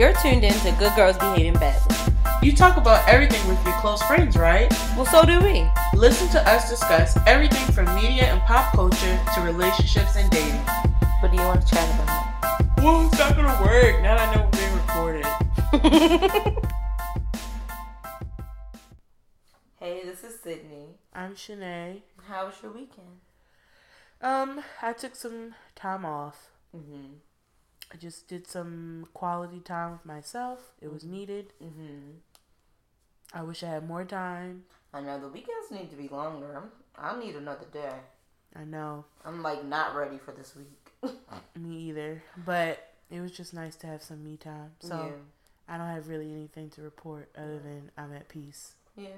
You're tuned in to Good Girls Behaving Badly. You talk about everything with your close friends, right? Well, so do we. Listen to us discuss everything from media and pop culture to relationships and dating. What do you want to chat about? Well, it's not gonna work now that I know we're being recorded. hey, this is Sydney. I'm Shanae. How was your weekend? Um, I took some time off. Mm-hmm. I just did some quality time with myself. It was needed. Mm-hmm. I wish I had more time. I know the weekends need to be longer. I need another day. I know. I'm like not ready for this week. Me either. But it was just nice to have some me time. So yeah. I don't have really anything to report other than I'm at peace. Yeah.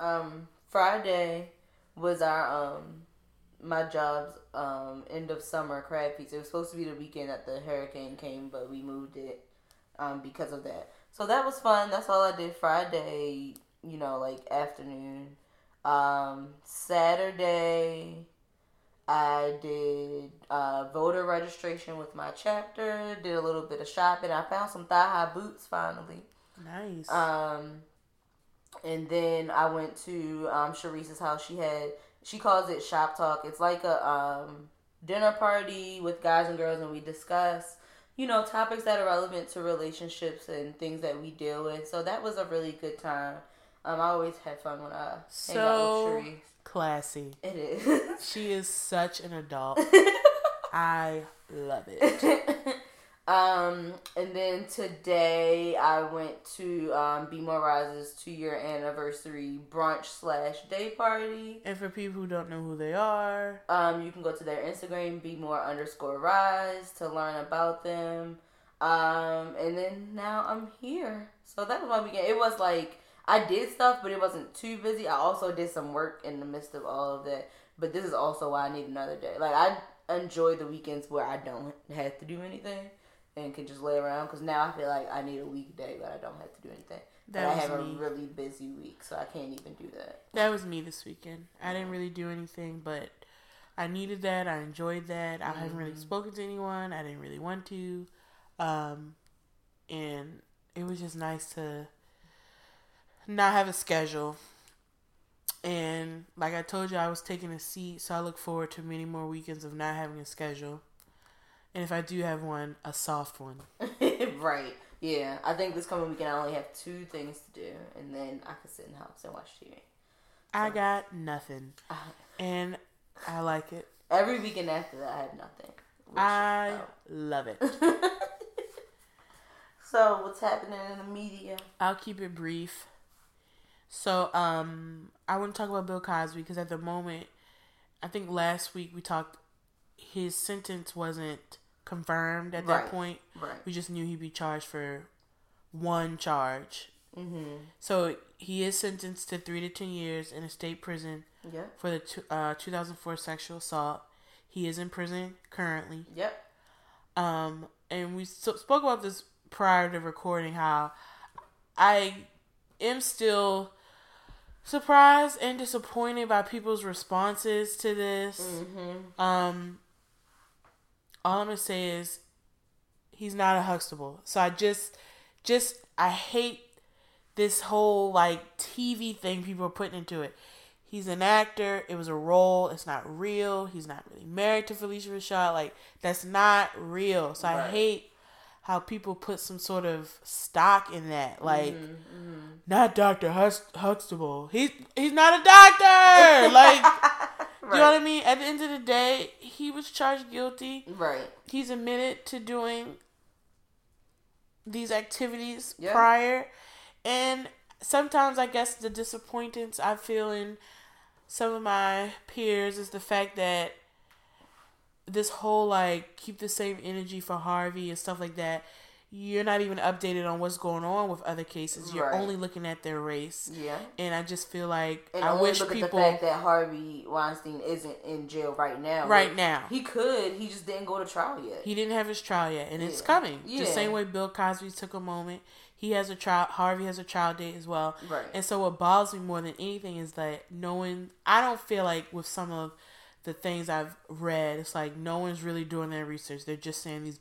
Um, Friday was our um my job's um end of summer crab feast. It was supposed to be the weekend that the hurricane came, but we moved it um because of that. So that was fun. That's all I did Friday, you know, like afternoon. Um Saturday I did uh, voter registration with my chapter. Did a little bit of shopping. I found some thigh high boots finally. Nice. Um, and then I went to um Sharice's house. She had she calls it shop talk. It's like a um dinner party with guys and girls, and we discuss you know topics that are relevant to relationships and things that we deal with. So that was a really good time. Um, I always had fun when I hang out So- with Sharice. Classy. It is. She is such an adult. I love it. um, and then today I went to um, Be More Rise's two year anniversary brunch slash day party. And for people who don't know who they are, Um, you can go to their Instagram, Be More underscore Rise, to learn about them. Um, and then now I'm here. So that was my weekend. It was like I did stuff, but it wasn't too busy. I also did some work in the midst of all of that. But this is also why I need another day. Like I enjoy the weekends where I don't have to do anything and can just lay around. Because now I feel like I need a weekday, but I don't have to do anything. that But I have a really busy week, so I can't even do that. That was me this weekend. I didn't really do anything, but I needed that. I enjoyed that. I haven't really spoken to anyone. I didn't really want to. Um, and it was just nice to not have a schedule. And like I told you, I was taking a seat, so I look forward to many more weekends of not having a schedule. And if I do have one, a soft one. right. Yeah. I think this coming weekend I only have two things to do, and then I can sit in the house and watch TV. I got nothing. And I like it. Every weekend after that, I had nothing. I love it. so what's happening in the media? I'll keep it brief. So, um, I want to talk about Bill Cosby because at the moment, I think last week we talked, his sentence wasn't confirmed at that point. Right. We just knew he'd be charged for one charge. Mm-hmm. So he is sentenced to three to ten years in a state prison Yep. for the two, uh, 2004 sexual assault. He is in prison currently. Yep. Um, and we so, spoke about this prior to recording how I am still surprised and disappointed by people's responses to this. Mm-hmm. Um, all I'm gonna say is he's not a Huxtable. So I just, just I hate this whole like TV thing people are putting into it. He's an actor. It was a role. It's not real. He's not really married to Phylicia Rashad. Like that's not real. So I hate how people put some sort of stock in that. Like Mm-hmm. not Doctor Hux- Huxtable. He's he's not a doctor. like right. you know what I mean? At the end of the day, he was charged guilty. right. He's admitted to doing these activities Yeah. prior. And sometimes I guess the disappointments I feel in some of my peers is the fact that this whole like keep the same energy for Harvey and stuff like that. You're not even updated on what's going on with other cases. You're Right. only looking at their race. Yeah. And I just feel like And I wish look people at the fact that Harvey Weinstein isn't in jail right now. right Like, now. He could. He just didn't go to trial yet. He didn't have his trial yet, and it's coming. Yeah. The same way Bill Cosby took a moment. He has a trial. Harvey has a trial date as well. Right. And so, what bothers me more than anything is that knowing I don't feel like with some of the things I've read, it's like no one's really doing their research. They're just saying these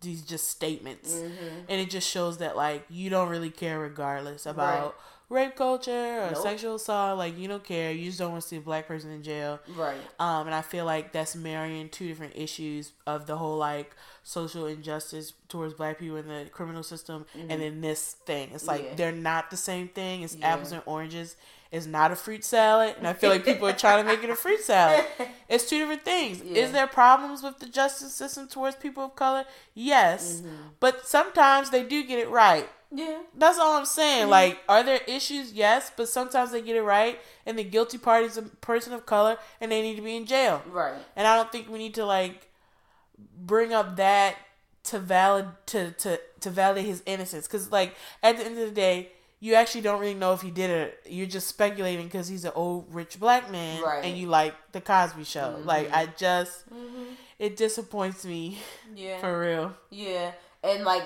these just statements, Mm-hmm. and it just shows that like you don't really care regardless about rape culture or Nope. sexual assault. Like you don't care. You just don't want to see a black person in jail. Right. Um, and I feel like that's marrying two different issues of the whole like social injustice towards black people in the criminal system, and then this thing. It's like Mm-hmm. Yeah. they're not the same thing. It's Yeah. apples and oranges. It's not a fruit salad, and I feel like people are trying to make it a fruit salad. It's two different things. Yeah. Is there problems with the justice system towards people of color? Yes, Mm-hmm. but sometimes they do get it right. Yeah. That's all I'm saying. Like, are there issues? Yes, but sometimes they get it right, and the guilty party is a person of color, and they need to be in jail. Right. And I don't think we need to like bring up that to valid to to to validate his innocence, because like at the end of the day, you actually don't really know if he did it. You're just speculating because he's an old rich black man, Right. and you like the Cosby Show. Like, I just Mm-hmm. it disappoints me Yeah. for real. Yeah, and like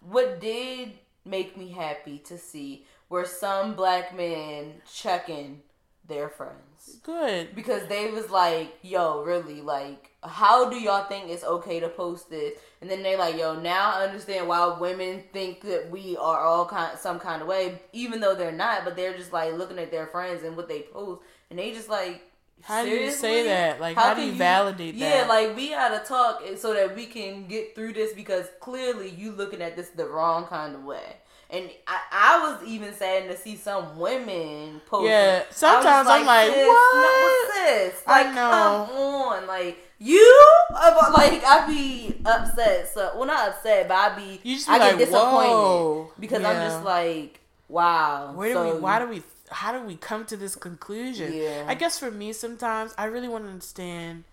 what did make me happy to see were some black men checking their friends Good. because they was like, "Yo, really? Like, how do y'all think it's okay to post this?" And then they like, "Yo, now I understand why women think that we are all kind some kind of way, even though they're not. But they're just like looking at their friends and what they post, and they just like." How do you say that? Like, how, do can you validate yeah, that? like we gotta talk so that we can get through this because clearly you looking at this the wrong kind of way. And I, I was even sad to see some women post. Yeah, I sometimes I'm like, sis, what? No, what's this? I Like, know. come on, like you, like I be upset. So, well, not upset, but I be, You just be I like, get disappointed whoa. because I'm just like, wow. Where do so we? Why do we? How do we come to this conclusion? Yeah. I guess for me, sometimes I really want to understand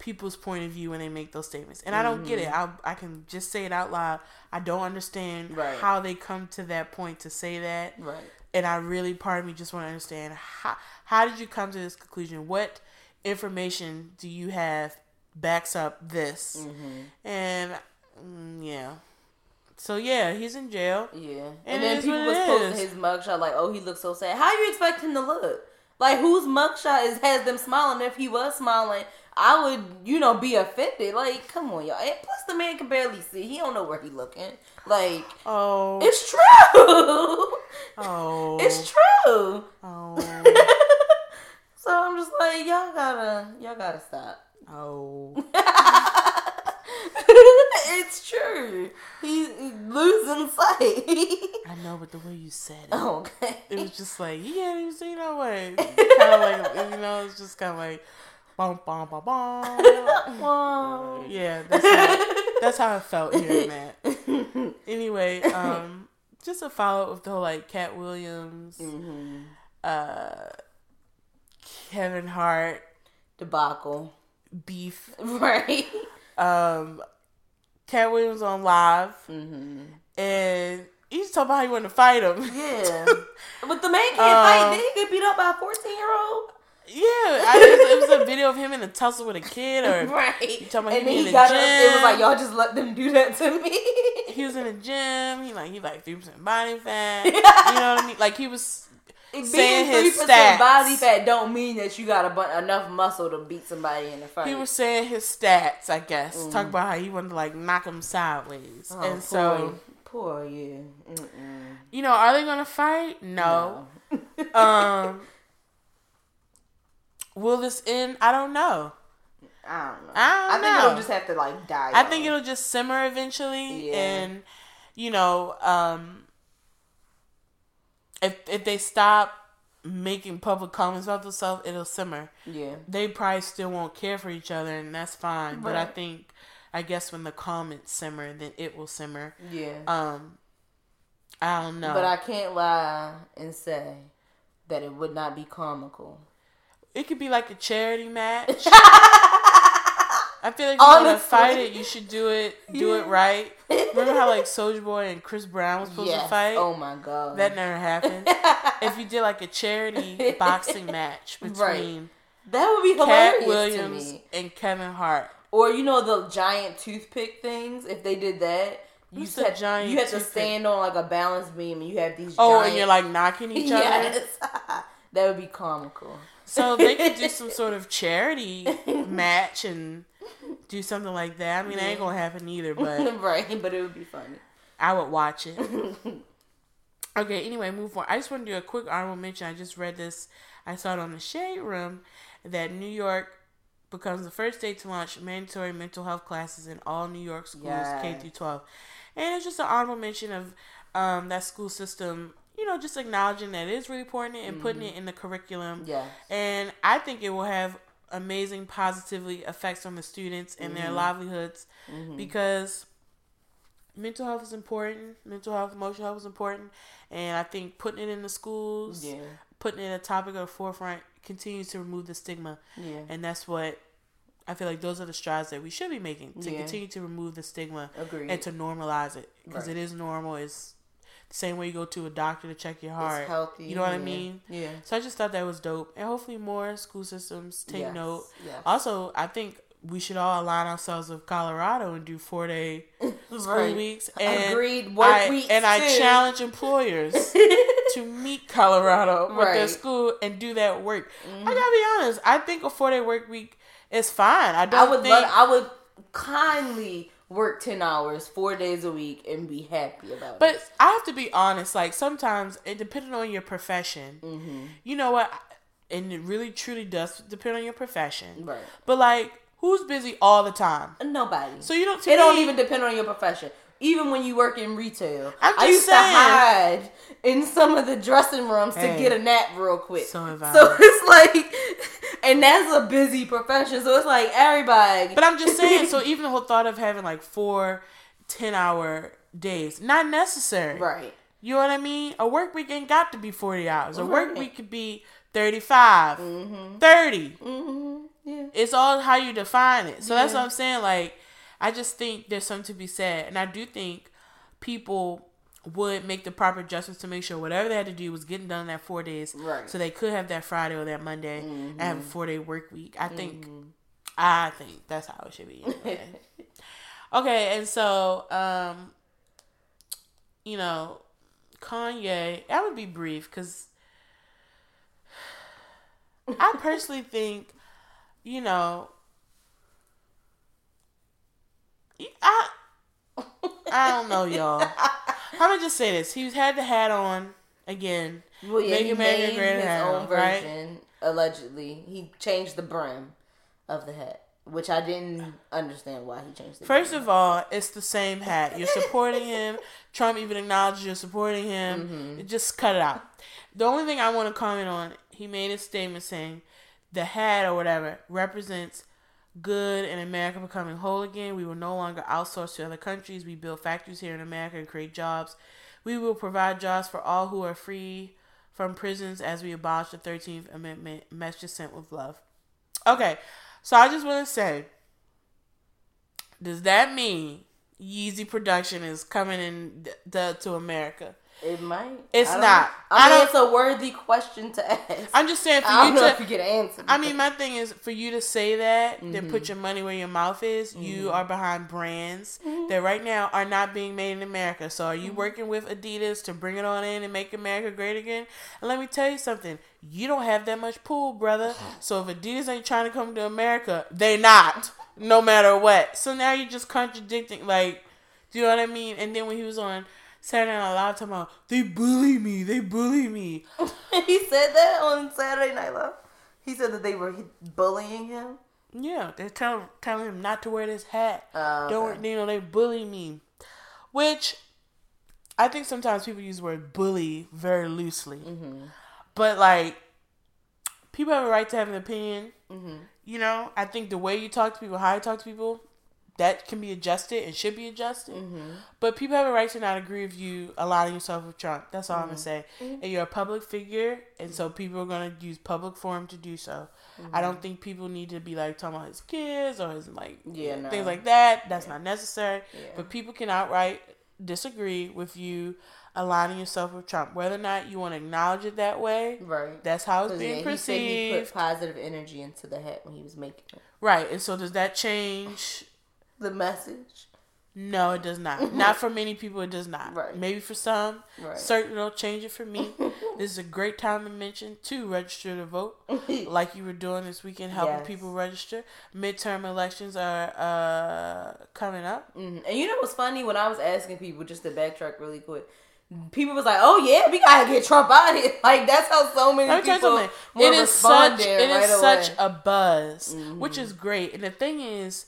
people's point of view when they make those statements, and I don't get it. I I can just say it out loud. I don't understand Mm-hmm. Right. how they come to that point to say that, Right. and I really, part of me, just want to understand how how did you come to this conclusion? What information do you have backs up this? Mm-hmm. And mm, yeah, so yeah, he's in jail. Yeah. And And, then people was posting his mugshot like, oh, he looks so sad. How you expect him to look? Like, whose mugshot is has them smiling? If he was smiling, I would, you know, be offended. Like, come on, y'all. And plus, the man can barely see. He don't know where he looking. Like, Oh, it's true. oh, it's true. oh. so I'm just like, y'all gotta, y'all gotta stop. Oh, it's true. He's losing sight. I know, but the way you said it, okay. it was just like you can't even see no way. Kind of like you know, it's just kind of like, bum bum bum bum. Wow. yeah, that's how, that's how I felt hearing that. Anyway, um, just a follow up with the whole like Katt Williams, hmm uh, Kevin Hart Debacle. beef. Right. Um, Katt Williams on live, hmm and he's talking about how he wanted to fight him. Yeah. but the man can't Um, fight. Did he get beat up by a 14 year old? Yeah, I, it, was, it a video of him in a tussle with a kid, or Right. talking and he then in he the got up. It was like, y'all just let them do that to me. he was in the gym. He like he like three percent body fat. you know what I mean? Like he was saying Being his 3% stats. body fat don't mean that you got a bu- enough muscle to beat somebody in the fight. he was saying his stats. I guess talk about how he wanted to like knock him sideways, Mm. Oh, and so poor, poor you. You know, are they gonna fight? No. um, will this end? I don't know. I don't know. I don't think know. it'll just have to like die. I think it'll just simmer eventually, Yeah. and you know, um, if if they stop making public comments about themselves, it'll simmer. Yeah. They probably still won't care for each other, and that's fine. But I think, I guess when the comments simmer, then it will simmer. Yeah. Um, I don't know. But I can't lie and say that it would not be comical. It could be like a charity match. I feel like if you want to fight it, you should do it. Do it right. Remember how like Soulja Boy and Chris Brown was supposed yes. to fight? Oh my god. That never happened. if you did like a charity boxing match between That would be Katt Williams to me. and Kevin Hart, Or you know the giant toothpick things. If they did that, you What's have, giant you have to stand on like a balance beam, and you have these. oh, giant, and you're like knocking each other. yes, that would be comical. So they could do some sort of charity match and do something like that. I mean, it ain't gonna happen either, but right, but it would be funny. I would watch it. okay, anyway, move on. I just want to do a quick honorable mention. I just read this. I saw it on the Shade Room that New York becomes the first state to launch mandatory mental health classes in all New York schools, K through 12. And it's just an honorable mention of um, that school system, you know, just acknowledging that it is really important and putting it in the curriculum. Yeah. And I think it will have amazing positively effects on the students and Mm-hmm. their livelihoods because mental health is important. Mental health, emotional health is important. And I think putting it in the schools, Yeah. putting it a topic at the forefront continues to remove the stigma. Yeah. And that's what I feel like those are the strides that we should be making to Yeah. continue to remove the stigma Agreed. and to normalize it because Right. it is normal. It's same way you go to a doctor to check your heart. It's healthy. You know what I mean? Yeah. So I just thought that was dope, and hopefully more school systems take Yes, note. yes. Also, I think we should all align ourselves with Colorado and do four day school Right. weeks. And Agreed. Work I, weeks and I challenge employers to meet Colorado with their Right. Mm-hmm. school and do that work. I gotta be honest. I think a four day work week is fine. I I don't I would think. love, I would kindly work ten hours, four days a week, and be happy about But it. But I have to be honest. Like sometimes, it depending on your profession, Mm-hmm. you know what, and it really truly does depend on your profession. Right. But like, who's busy all the time? Nobody. So you don't. It don't even depend on your profession. Even when you work in retail, I'm I used saying. to hide in some of the dressing rooms to get a nap real quick. So. So it's like, and that's a busy profession. So it's like everybody. But I'm just saying. so even the whole thought of having like four 10 hour days, not necessary. right. You know what I mean? A work week ain't got to be 40 hours. A work week could be 35, 30. Mm-hmm. Yeah. It's all how you define it. So that's what I'm saying. Like, I just think there's something to be said. And I do think people would make the proper adjustments to make sure whatever they had to do was getting done in that four days. Right. Mm-hmm. So they could have that Friday or that Monday and have a four day work week. I think, I think that's how it should be. Anyway. okay. And so, um, you know, Kanye, I would be brief because I personally think, you know, I I don't know, y'all. I'm gonna just say this: he's had the hat on again. Well, yeah, Make he made his again, own right? version. Allegedly, he changed the brim of the hat, which I didn't understand why he changed the. First brim. of all, it's the same hat. You're supporting him. Trump even acknowledged you're supporting him. Mm-hmm. Just cut it out. The only thing I want to comment on, he made a statement saying the hat or whatever represents good and America becoming whole again. We will no longer outsource to other countries. We build factories here in America and create jobs. We will provide jobs for all who are free from prisons as we abolish the 13th Amendment. Message sent with love. Okay, so I just want to say does that mean Yeezy production is coming in to America? It might. It's I not. I I, mean, don't- it's a worthy question to ask. I'm just saying for I don't you know to. if you get an answer. I mean, my thing is for you to say that, then Mm-hmm. put your money where your mouth is. You are behind brands Mm-hmm. that right now are not being made in America. So, are you working with Adidas to bring it on in and make America great again? And let me tell you something: you don't have that much pull, brother. So, if Adidas ain't trying to come to America, they not, no matter what. So now you're just contradicting, like, do you know what I mean? And then when he was on Saturday Night Live talking about they bully me, they bully me. he said that on Saturday Night Live. He said that they were bullying him. Yeah, they're telling telling him not to wear this hat. Oh, Don't you know they bully me, which I think sometimes people use the word bully very loosely, Mm-hmm. but like people have a right to have an opinion. Mm-hmm. You know, I think the way you talk to people, how you talk to people, that can be adjusted and should be adjusted. Mm-hmm. But people have a right to not agree with you aligning yourself with Trump. That's all I'm gonna say. Mm-hmm. And you're a public figure, and so people are gonna use public forum to do so. Mm-hmm. I don't think people need to be like talking about his kids or his like Yeah, no. things like that. That's not necessary. Yeah. But people can outright disagree with you aligning yourself with Trump, whether or not you want to acknowledge it that way. Right. That's how it's being yeah, he said he put positive energy into the hat when he was making it. Right. And so does that change? The message. No, it does not. not for many people, it does not. Right. Maybe for some. Right. Certainly, it'll change it for me. this is a great time to mention to register to vote, like you were doing this weekend, helping Yes. people register. Midterm elections are uh, coming up. Mhm. And you know what's funny? When I was asking people, just to backtrack really quick, people was like, "Oh yeah, we gotta get Trump out of here." Like that's how so many Let me people were It is such it is right such away. a buzz, which Mm-hmm. is great. And the thing is,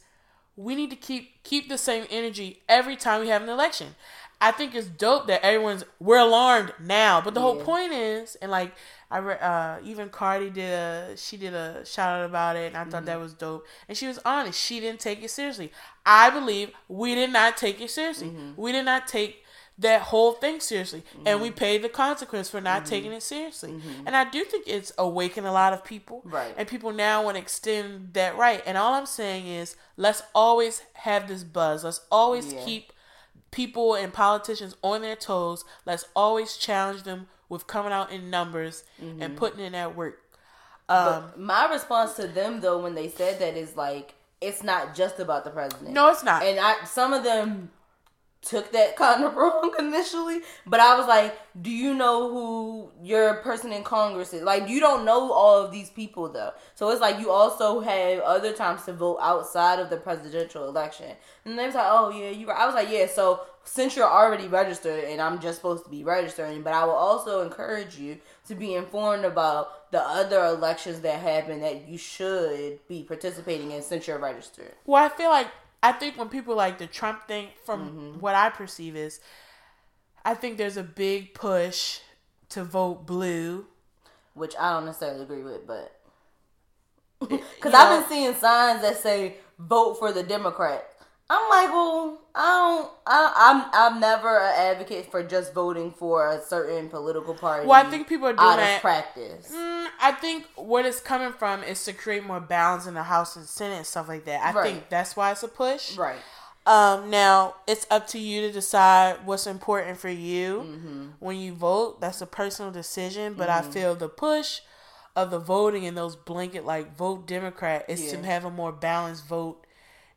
we need to keep keep the same energy every time we have an election. I think it's dope that everyone's we're alarmed now, but the whole point is, and like I re- uh even Cardi did a she did a shout out about it, and I thought that Mm-hmm. was dope. And she was honest; she didn't take it seriously. I believe we did not take it seriously. Mm-hmm. We did not take that whole thing seriously and Mm-hmm. we pay the consequence for not taking it seriously and i do think it's awakened a lot of people Right. and people now want to extend that right and all i'm saying is let's always have this buzz let's always Yeah. keep people and politicians on their toes let's always challenge them with coming out in numbers Mm-hmm. and putting in that work um my response to them though, when they said that, is like, it's not just about the president. no it's not and I some of them took that kind of wrong initially, but I was like, do you know who your person in Congress is? Like, you don't know all of these people though. So it's like you also have other times to vote outside of the presidential election. And they was like, oh yeah, you. I was like, yeah. So since you're already registered, and I'm just supposed to be registering, but I will also encourage you to be informed about the other elections that happen that you should be participating in since you're registered. well i feel like i think when people like the trump thing from Mm-hmm. what i perceive is i think there's a big push to vote blue which I don't necessarily agree with, but because I've know- been seeing signs that say vote for the Democrat. I'm like, well, I don't. I, I'm I'm never an advocate for just voting for a certain political party. Well, I think people are doing out that. of practice. Mm, I think what it's coming from is to create more balance in the House and Senate and stuff like that. I Right. think that's why it's a push. Right. Um, now it's up to you to decide what's important for you Mm-hmm. when you vote. That's a personal decision, but I feel the push of the voting and those blanket like vote Democrat is to have a more balanced vote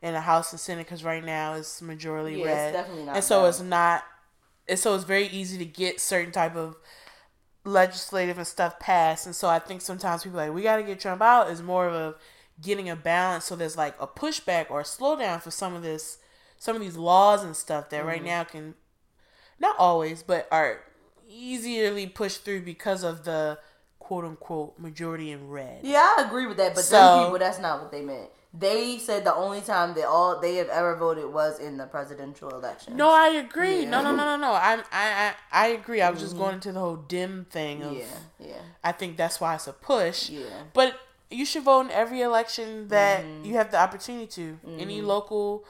in the House and Senate because right now it's majority Yeah, it's red, definitely not and so it's not. And so it's very easy to get certain type of legislative and stuff passed. And so I think sometimes people are like we got to get Trump out is more of a getting a balance. So there's like a pushback or a slowdown for some of this, some of these laws and stuff that Mm-hmm. right now can, not always, but are easily pushed through because of the quote unquote majority in red. Yeah, I agree with that, but So- some people that's not what they meant. They said the only time that all they have ever voted was in the presidential election. No, I agree. No, Yeah. Mm-hmm. no, no, no, no. I, I, I, I agree. I was just going into the whole dim thing of. Yeah, yeah, I think that's why it's a push. yeah. But you should vote in every election that Mm-hmm. you have the opportunity to. Any local,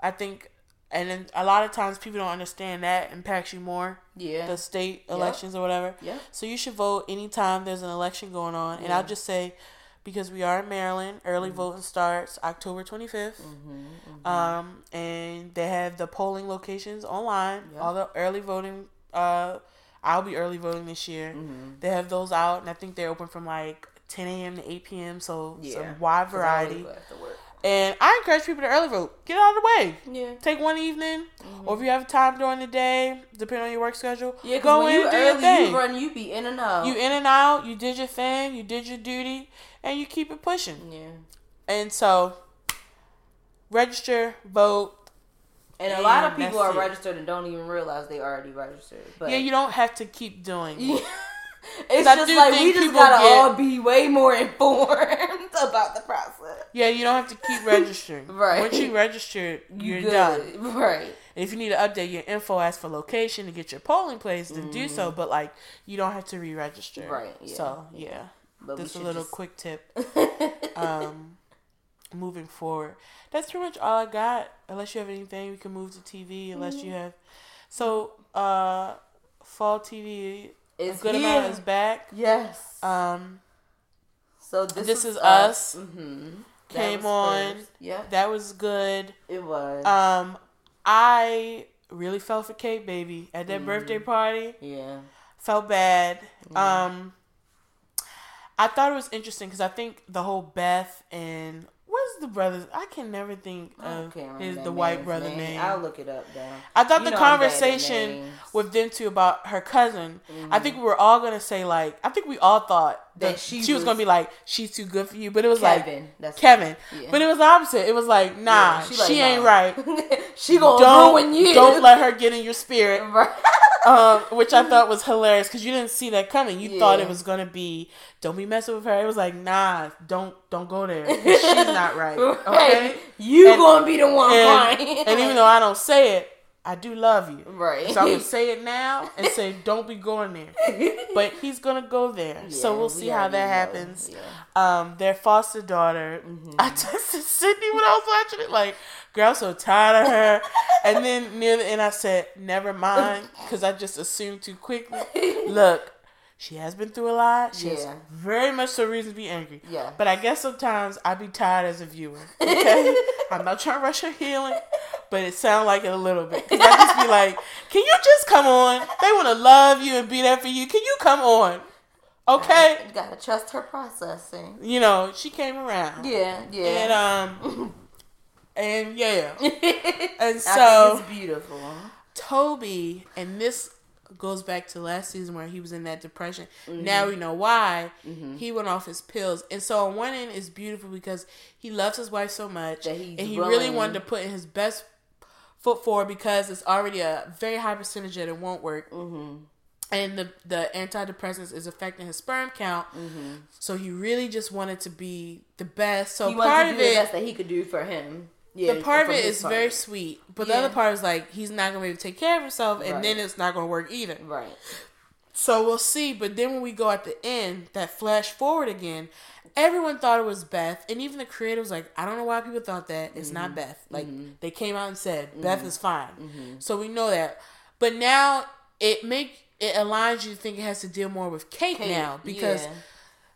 I think, and then a lot of times people don't understand that impacts you more. Yeah. The state elections or whatever. Yeah. So you should vote anytime there's an election going on. And I'll just say, because we are in Maryland, early Mm-hmm. voting starts October 25th. Um, and they have the polling locations online. Yeah. All the early voting. Uh, I'll be early voting this year. Mm-hmm. They have those out, and I think they're open from like 10 a.m. to 8 p.m. So Yeah. some wide variety. always go after work. And I encourage people to early vote. Get out of the way. Yeah. Take one evening, or if you have time during the day, depending on your work schedule, Yeah, go in you do your early, thing. you run, you be in and out. You in and out. You did your thing. You did your duty, and you keep it pushing. yeah. And so, register, vote. And a lot of people are it. registered and don't even realize they already registered. But Yeah, you don't have to keep doing. it. it's just like we just gotta get- all be way more informed about the process. Yeah, you don't have to keep registering. Right. Once you register, you're Good. done. Right. And if you need to update your info, ask for location to get your polling place, then do so. But like, you don't have to re-register. Mm-hmm. Right, yeah, So yeah, But just a little just- quick tip. um, moving forward, that's pretty much all I got. Unless you have anything, we can move to TV. Unless Mm-hmm. you have, so uh, fall TV. It's a good here. amount is back. Yes. Um, so this, This was Is Us Mm-hmm. came on. Yeah, that was good. it was. Um, I really felt for Kate, baby, at that birthday Mm. party. yeah. Felt bad. Um, I thought it was interesting because I think the whole Beth and what is was the brother's? I can never think of his the white brother name. I'll look it up though. I thought You the know I'm bad at conversation with them two about her cousin. I Mhm. think we were all gonna say like I think we all thought that, That she, she was, gonna be like she's too good for you, but it was like Kevin. That's Kevin. Yeah. But it was opposite. It was like nah, Yeah, she, like, ain't nah. right. she gonna Don't ruin you. don't let her get in your spirit. Um, which I thought was hilarious because you didn't see that coming. You thought it was gonna be, don't be messing with her. It was like, nah, don't don't go there. She's not right. Okay. You And- gonna be the one And, and even though I don't say it, I do love you. right. So I'm gonna say it now and say, don't be going there. But he's gonna go there. so we'll we see how that happens. Yeah. Um, their foster daughter. Mhm. I texted Sydney when I was watching it, like, girl, I'm so tired of her. And then near the end, I said, never mind, because I just assumed too quickly. Look, she has been through a lot. She has Yeah. very much so reason to be angry. Yeah. But I guess sometimes I be tired as a viewer. Okay, I'm not trying to rush her healing, but it sounds like it a little bit. 'Cause I just be like, can you just come on? They want to love you and be there for you. Can you come on? Okay. You gotta trust her processing. You know, she came around. Yeah, yeah. And um, and yeah, and I so think it's beautiful. Toby, and this goes back to last season where he was in that depression. Mm-hmm. Now we know why he went off his pills, and so on one end it's beautiful because he loves his wife so much, and he really wanted to put in his best foot forward because it's already a very high percentage that it won't work. Mm-hmm. And the the antidepressants is affecting his sperm count, so he really just wanted to be the best. So he part of do the it, best that he could do for him. Yeah, the part of it is part. very sweet, but the other part is like he's not gonna be able to take care of himself, and Right. then it's not gonna work either. right. So we'll see. But then when we go at the end, that flash forward again, everyone thought it was Beth, and even the creator was like, I don't know why people thought that. It's Mm-hmm. not Beth. Like mm-hmm. they came out and said mm-hmm. Beth is fine. Mm-hmm. So we know that. But now it make it aligns you to think it has to deal more with Kate, Kate, now because yeah.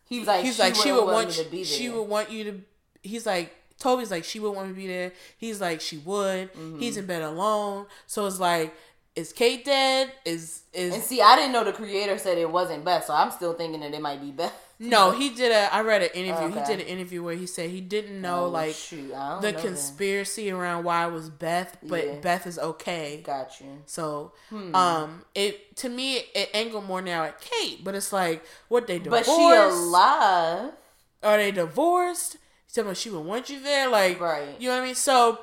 he was like, he's she like she wouldn't want you, to be she would want you to he's like Toby's like she wouldn't want me to be there he's like she would Mm-hmm. he's in bed alone so it's like is Kate dead is is And see, I didn't know the creator said it wasn't Beth, so I'm still thinking that it might be Beth. no he did a I read an interview he Okay. did an interview where he said he didn't know Oh, like shoot, the know then. conspiracy around why it was Beth but Yeah. Beth is okay Got you. so Hmm. um it to me it angled more now at Kate but it's like what they do. But she alive. are they divorced? Talking about she would want you there, like Right. You know what I mean? So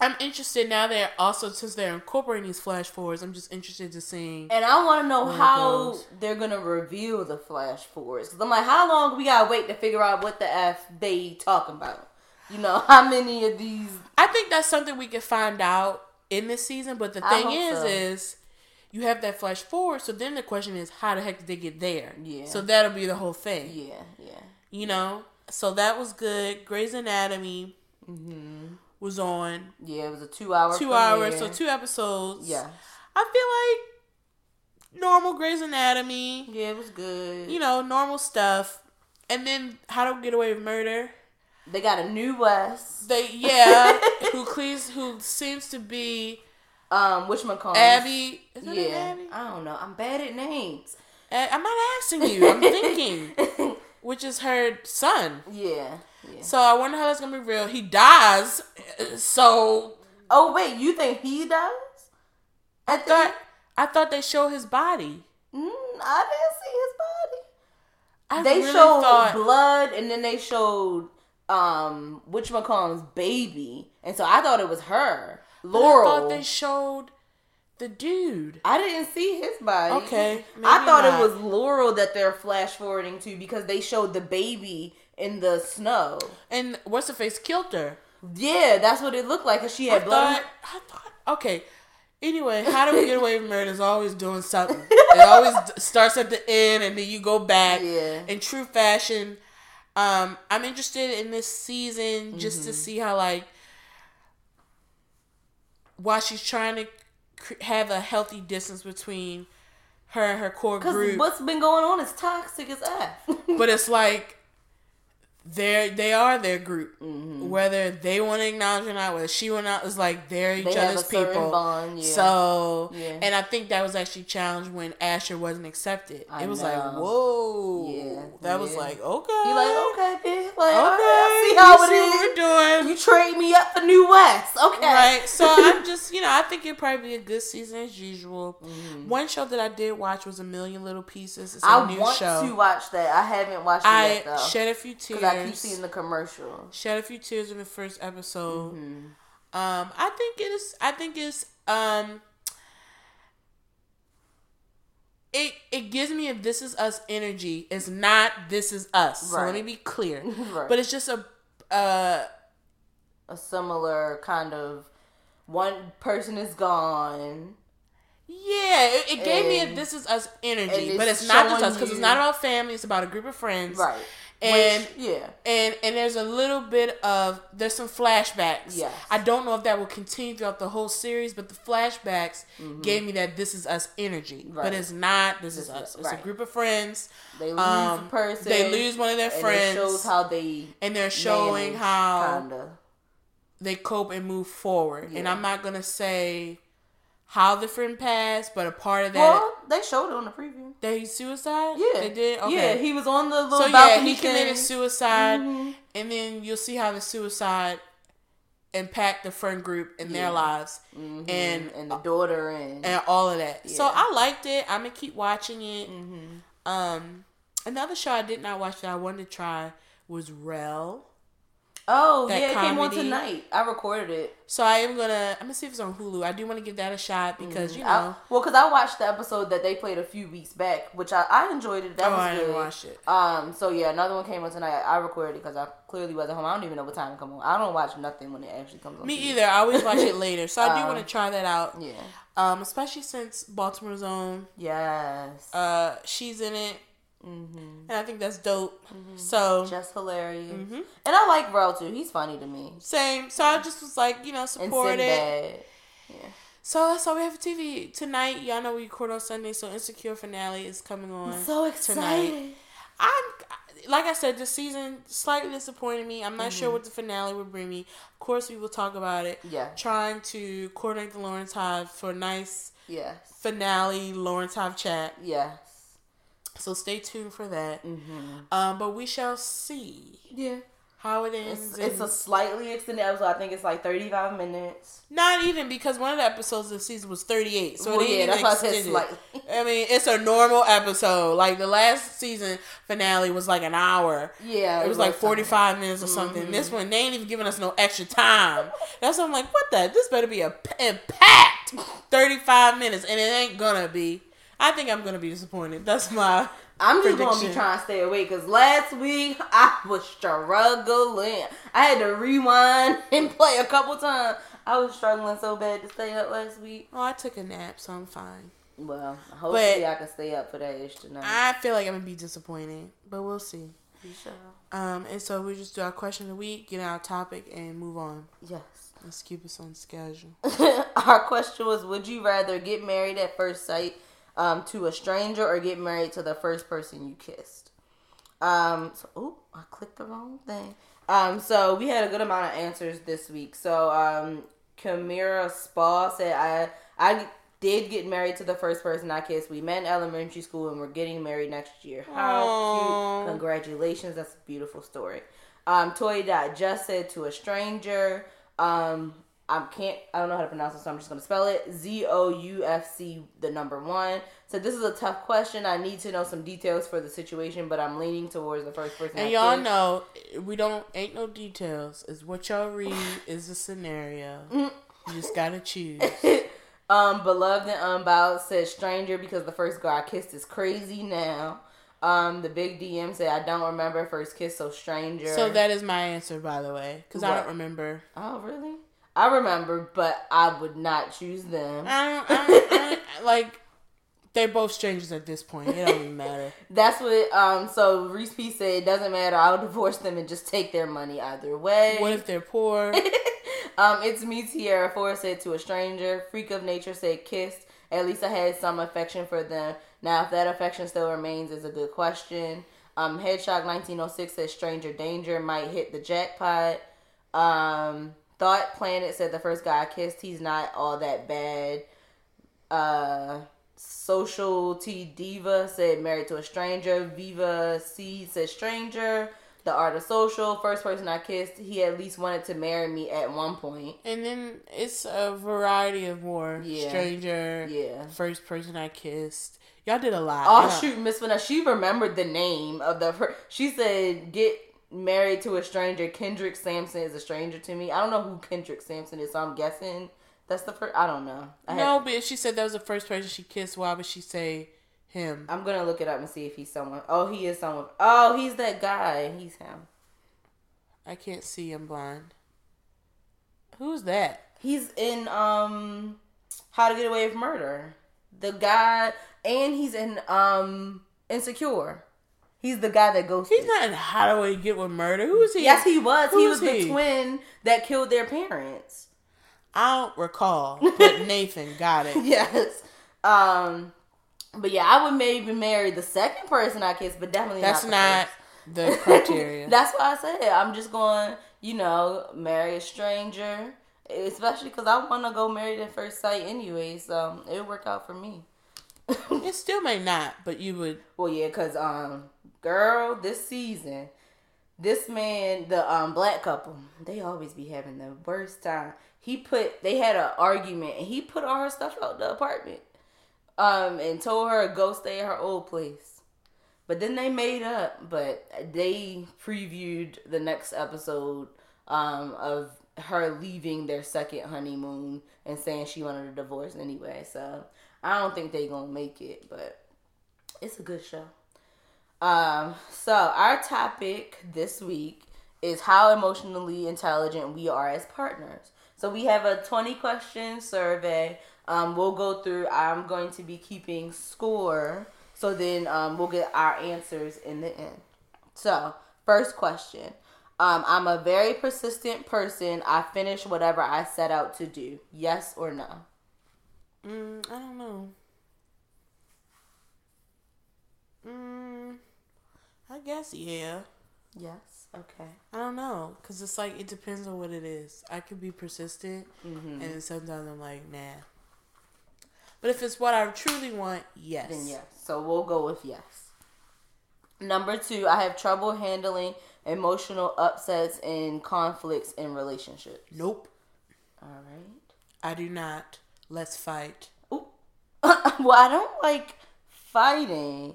I'm interested now. They're also since they're incorporating these flash forwards. I'm just interested to seeing. And I want to know how they're gonna reveal the flash forwards. Cause I'm like, how long we gotta wait to figure out what the f they talking about? You know, how many of these? I think that's something we can find out in this season. But the thing is, so. is you have that flash forward. So then the question is, how the heck did they get there? Yeah. So that'll be the whole thing. Yeah, yeah. You know. So that was good. Grey's Anatomy Mm-hmm. was on Yeah, it was a two-hour. two hours, so two episodes. Yeah, I feel like normal Grey's Anatomy. yeah, it was good. you know, normal stuff. And then How to Get Away with Murder. they got a new Wes. They yeah, who cleans who seems to be Um, which McCall? Abby. Yeah, Abby? I don't know. I'm bad at names. I'm not asking you. I'm thinking, which is her son. Yeah, yeah. So I wonder how that's gonna be real. He dies, so Oh wait, you think he dies? I thought I thought they showed his body. Mm, I didn't see his body. I they really showed thought blood and then they showed um which McCollum's baby. And so I thought it was her. but I Laurel. thought they showed the dude. I didn't see his body. Okay, I thought not. it was Laurel that they're flash forwarding to because they showed the baby in the snow. And what's the face killed her. Yeah, that's what it looked like because she I had blood. thought, I thought, okay. Anyway, how do we get away from murder is always doing something. It always starts at the end and then you go back. Yeah. In true fashion, um, I'm interested in this season just Mm-hmm. to see how like while she's trying to have a healthy distance between her and her core Because group, what's been going on is toxic as F. but it's like they're they are their group. Mm-hmm. whether they want to acknowledge or not, whether she or not, is like they're each They other's people. bond, yeah. So, Yeah. and I think that was actually challenged when Asher wasn't accepted. I it was know. like, whoa, Yeah, that was like, okay, He like, okay, bitch. Like, okay, right, see you how see it what is. we're doing. You trade me up for New Wes. Okay. Right, so I'm just, you know, I think it'd probably be a good season as usual. One show that I did watch was A Million Little Pieces. It's a I new want show. to watch that. I haven't watched it I yet though. shed a few tears. Because I keep seeing the commercial. shed a few tears in the first episode. Mm-hmm. Um, I think it is. I think it's. Um, it it gives me a "This Is Us" energy. It's not "This Is Us." So let me be clear. Right. But it's just a. Uh, A similar kind of one person is gone. yeah, it, it gave me a "This Is Us" energy, and but it's it's not just us because it's not about family. It's about a group of friends, Right. And Which, yeah. and and there's a little bit of there's some flashbacks. Yeah, I don't know if that will continue throughout the whole series, but the flashbacks gave me that this is us energy. But Mm-hmm. It's not this, is This is- us. It's a group of friends. They lose Um, a person. They lose one of their and friends. It shows how they and they're showing how kinda. they cope and move forward. And I'm not gonna say how the friend passed, but a part of that Well, they showed it on the preview. that he suicide. Yeah, they did. Okay. Yeah, he was on the little so yeah, he committed thing. suicide, Mhm. and then you'll see how the suicide impact the friend group in their Yeah. lives Mhm. and and the daughter and, and all of that. So I liked it. I'm gonna keep watching it. Mhm. Um, another show I did not watch that I wanted to try was Rel. Oh yeah, it came on tonight. I recorded it. So I am gonna. I'm gonna see if it's on Hulu. I do want to give that a shot because you know. I, well, because I watched the episode that they played a few weeks back, which I, I enjoyed it. That oh, was I good. didn't watch it. Um. So yeah, another one came on tonight. I recorded it because I clearly wasn't home. I don't even know what time it come on. I don't watch nothing when it actually comes on. Me TV. either. I always watch it later. So I do Um, want to try that out. Yeah. Um, especially since Baltimore's own. Yes. Uh, she's in it, mm-hmm. and I think that's dope. So Just hilarious. Mhm. And I like Rel too. He's funny to me. same. So I just was like, you know, support it. Sinbad. So that's all we have for TV tonight. Y'all know we record on Sunday, so Insecure finale is coming on. I'm so excited. I'm like I said, this season slightly disappointed me. I'm not Mm-hmm. sure what the finale will bring me. Of course, we will talk about it. Yeah. Trying to coordinate the Lawrence Hive for a nice Yes. finale Lawrence Hive chat. Yes. So stay tuned for that. Mm-hmm. Um, but we shall see Yeah. how it ends. It's, it's a slightly extended episode. I think it's like 35 minutes. not even because one of the episodes of the season was 38, so well, it yeah, that's why I said slightly. I mean, it's a normal episode. Like the last season finale was like an hour. yeah. It was like 45 minutes or something. Mm-hmm. This one, they ain't even giving us no extra time. That's why I'm like, what the? This better be a p- packed 35 minutes, and it ain't gonna be. I think I'm gonna be disappointed. That's my. I'm just gonna be trying to stay awake because last week I was struggling. I had to rewind and play a couple times. I was struggling so bad to stay up last week. Oh, I took a nap, so I'm fine. Well, hopefully But- I can stay up for that ish tonight. I feel like I'm gonna be disappointed, but we'll see. You shall. Um, and so we just do our question of the week, get our topic, and move on. Yes. Let's keep us on schedule. Our question was: Would you rather get married at first sight um, to a stranger or get married to the first person you kissed? Um. So, oh, I clicked the wrong thing. Um. So we had a good amount of answers this week. So, um, Kamira Spa said, "I I did get married to the first person I kissed. We met in elementary school and we're getting married next year. How Aw. cute! Congratulations. That's a beautiful story." Um, Toy Dot just said to a stranger. Um, I can't. I don't know how to pronounce it, so I'm just gonna spell it. Z O U F C, the number one. So this is a tough question. I need to know some details for the situation, but I'm leaning towards the first person. And I y'all kissed. know we don't ain't no details. Is what y'all read is a scenario. Mm. You just gotta choose. um, beloved and unbowed said stranger because the first girl I kissed is crazy now. Um, the big DM said I don't remember first kiss, so stranger. So that is my answer, by the way, because I don't remember. oh really? I remember, but I would not choose them. I don't, I like. They're both strangers at this point. It don't even matter. That's what. Um. So Reese P said it doesn't matter. I'll divorce them and just take their money either way. What if they're poor? um. It's me, Tierra Four said to a stranger. Freak of nature said kissed. At least I had some affection for them. Now, if that affection still remains, is a good question. Um. Headshock 1906 says stranger danger might hit the jackpot. Um, Thought Planet said the first guy I kissed, he's not all that bad. Uh, Social T Diva said married to a stranger. Viva C said stranger. The Art of Social, first person I kissed, he at least wanted to marry me at one point. And then it's a variety of more. Yeah. Stranger. Yeah. First person I kissed. Y'all did a lot. Oh Yeah. shoot, Miss Vanessa, she remembered the name of the. She said, "Get married to a stranger." Kendrick Sampson is a stranger to me. I don't know who Kendrick Sampson is, so I'm guessing that's the first. I don't know. I had- No, but if she said that was the first person she kissed, why would she say him? I'm gonna look it up and see if he's someone. Oh, he is someone. Oh, he's that guy. He's him. I can't see. I'm blind. Who's that? He's in um, How to Get Away with Murder. The guy, and he's in um, Insecure. He's the guy that goes. He's not in How to Get with Murder. Who is he? Yes, he was. Who he was the twin that killed their parents. I don't recall, but Nathan got it. yes. Um, but yeah, I would maybe marry the second person I kissed, but definitely That's not. not the the criteria. That's why I said I'm just going, you know, marry a stranger, especially because I want to go married at first sight anyway. So it would work out for me. it still may not, but you would. well, yeah, because um, girl, this season. This man, the um black couple, they always be having the worst time. He put they had an argument and he put all her stuff out the apartment. Um and told her to go stay at her old place. But then they made up, but they previewed the next episode um of her leaving their second honeymoon and saying she wanted a divorce anyway. So I don't think they gonna make it, but it's a good show. Um, so our topic this week is how emotionally intelligent we are as partners. So we have a 20 question survey. Um, we'll go through. I'm going to be keeping score. So then um, we'll get our answers in the end. So, first question. Um, I'm a very persistent person. I finish whatever I set out to do. Yes or no? Mm, I don't know. Mm, I guess yeah. Yes. Okay. I don't know, cause it's like it depends on what it is. I could be persistent, Mm-hmm. and sometimes I'm like, nah. But if it's what I truly want, yes. Then yes. So we'll go with yes. Number two, I have trouble handling emotional upsets and conflicts in relationships. Nope, All right. I do not. Let's fight. Ooh. well, I don't like fighting,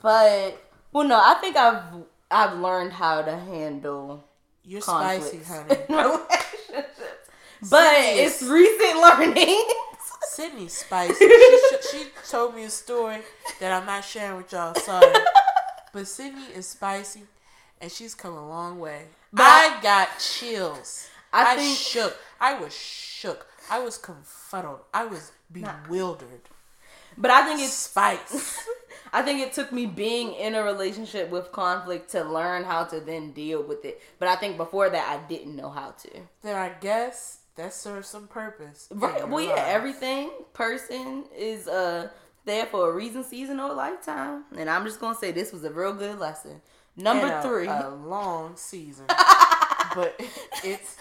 but well, no, I think I've I've learned how to handle You're spicy, honey. But Serious. it's recent learning. Sydney's spicy. She, she told me a story that I'm not sharing with y'all. Sorry, but Sydney is spicy, and she's come a long way. But I got chills. I I, think- shook. I was shook. I was confuddled. I was bewildered. but I think it's Spice. I think it took me being in a relationship with conflict to learn how to then deal with it. But I think before that, I didn't know how to. then I guess that serves some purpose. Right. Well, yeah, everything person is uh there for a reason, season, or lifetime. And I'm just gonna say this was a real good lesson. Number a- three. a long season, but it's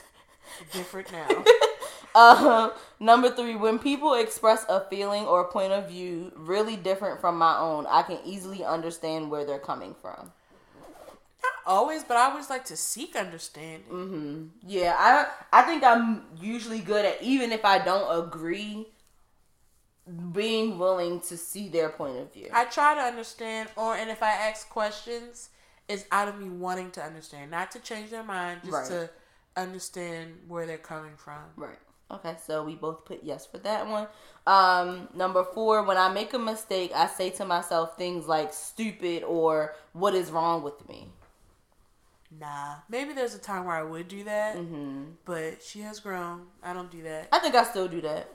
different now. Uh, number three, when people express a feeling or point of view really different from my own, I can easily understand where they're coming from. Not always, but I always like to seek understanding. Mm-hmm. Yeah, I I think I'm usually good at even if I don't agree, being willing to see their point of view. I try to understand, or and if I ask questions, it's out of me wanting to understand, not to change their mind, just Right. to understand where they're coming from. Right. Okay, so we both put yes for that one. Um, number four, when I make a mistake, I say to myself things like stupid or what is wrong with me. Nah, maybe there's a time where I would do that, hmm but she has grown. I don't do that. I think I still do that.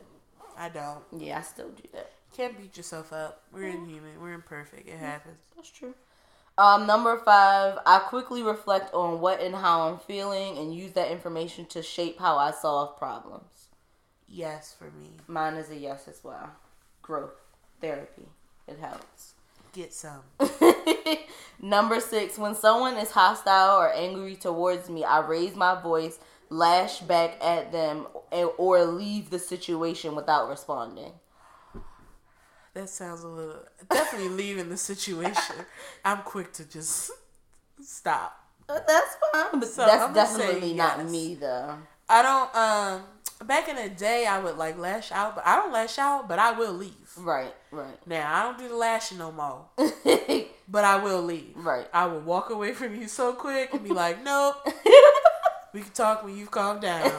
I don't. Yeah, I still do that. Can't beat yourself up. We're inhuman. We're imperfect. It happens. That's true. Um, number five, I quickly reflect on what and how I'm feeling and use that information to shape how I solve problems. Yes, for me. Mine is a yes as well. Growth, therapy, it helps. Get some. Number six, when someone is hostile or angry towards me, I raise my voice, lash back at them, or leave the situation without responding. That sounds a little definitely leaving the situation. I'm quick to just stop. That's fine, but So, that's definitely not yes. me though. I don't. Um, back in the day, I would like lash out, but I don't lash out, but I will leave. Right, right, Now I don't do the lashing no more, but I will leave. right. I will walk away from you so quick and be like, nope. We can talk when you've calmed down.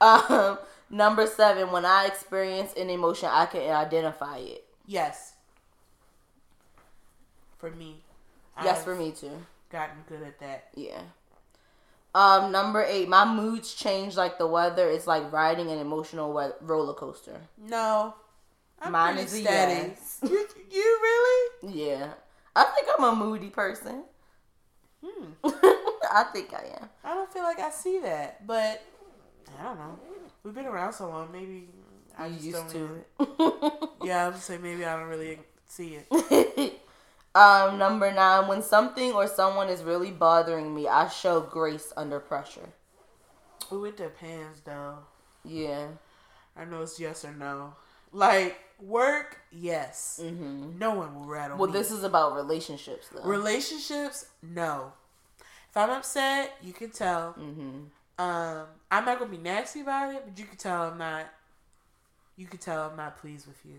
um, number seven, when I experience an emotion, I can identify it. Yes. For me. Yes, I've for me too. Gotten good at that. Yeah. Um, number eight, my moods change like the weather. It's like riding an emotional we- roller coaster. No. I'm Mine is steady. yes. You, you really? Yeah, I think I'm a moody person. Hmm. I think I am. I don't feel like I see that, but I don't know. We've been around so long, maybe I just used don't to it. Yeah, I would say maybe I don't really see it. um, number nine, when something or someone is really bothering me, I show grace under pressure. Ooh, it depends though. Yeah. I know it's yes or no. Like work, yes. hmm No one will rattle Well, me. this is about relationships, though. relationships. No. If I'm upset, you can tell. hmm Um, I'm not gonna be nasty about it, but you can tell I'm not. You can tell I'm not pleased with you.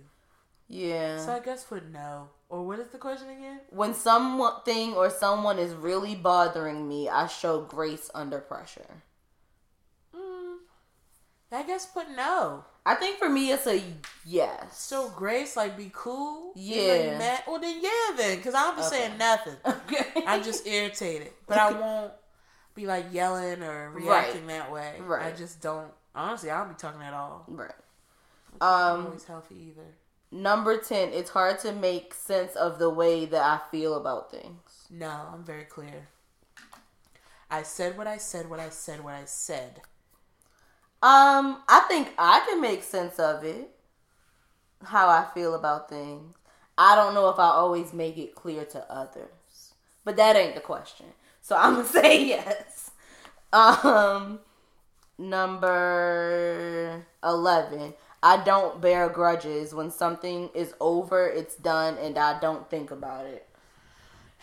Yeah. So I guess put no. Or what is the question again? when something or someone is really bothering me, I show grace under pressure. Mm, I guess put no. I think for me, it's a yes. So Grace, like, be cool. Yeah. mad? Well, then yeah, then, because I'm Okay. saying nothing. okay. I'm just irritated, but I won't be like yelling or reacting that way. Right. I just don't. Honestly, I don't be talking at all. right. Um, Um, always healthy either. number ten. It's hard to make sense of the way that I feel about things. No, I'm very clear. I said what I said. What I said. What I said. Um, I think I can make sense of it. How I feel about things. I don't know if I always make it clear to others, but that ain't the question. So I'm gonna say yes. Um, number eleven. I don't bear grudges when something is over. It's done, and I don't think about it.